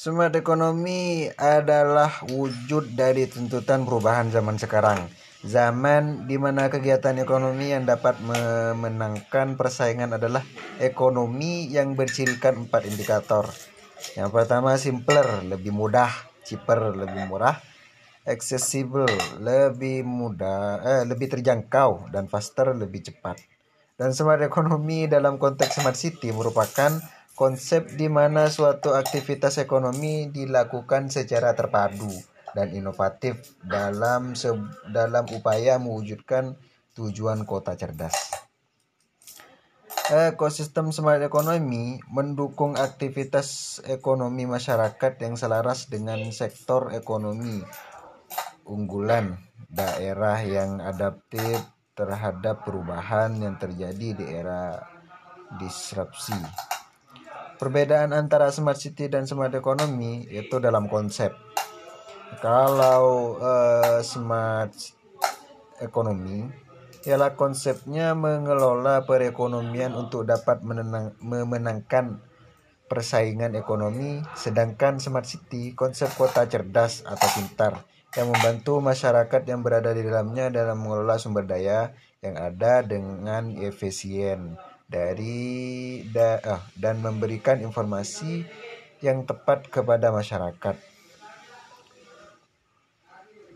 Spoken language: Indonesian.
Smart ekonomi adalah wujud dari tuntutan perubahan zaman sekarang. Zaman di mana kegiatan ekonomi yang dapat memenangkan persaingan adalah ekonomi yang bercirikan empat indikator. Yang pertama simpler, lebih mudah, cheaper, lebih murah, accessible, lebih mudah, eh, lebih terjangkau, dan faster, lebih cepat. Dan smart ekonomi dalam konteks smart city merupakan konsep di mana suatu aktivitas ekonomi dilakukan secara terpadu dan inovatif dalam dalam upaya mewujudkan tujuan kota cerdas. Ekosistem smart ekonomi mendukung aktivitas ekonomi masyarakat yang selaras dengan sektor ekonomi unggulan daerah yang adaptif terhadap perubahan yang terjadi di era disrupsi. Perbedaan antara smart city dan smart economy itu dalam konsep. Kalau uh, smart economy ialah konsepnya mengelola perekonomian untuk dapat menenang, memenangkan persaingan ekonomi, sedangkan smart city konsep kota cerdas atau pintar yang membantu masyarakat yang berada di dalamnya dalam mengelola sumber daya yang ada dengan efisien dari da, uh, dan memberikan informasi yang tepat kepada masyarakat.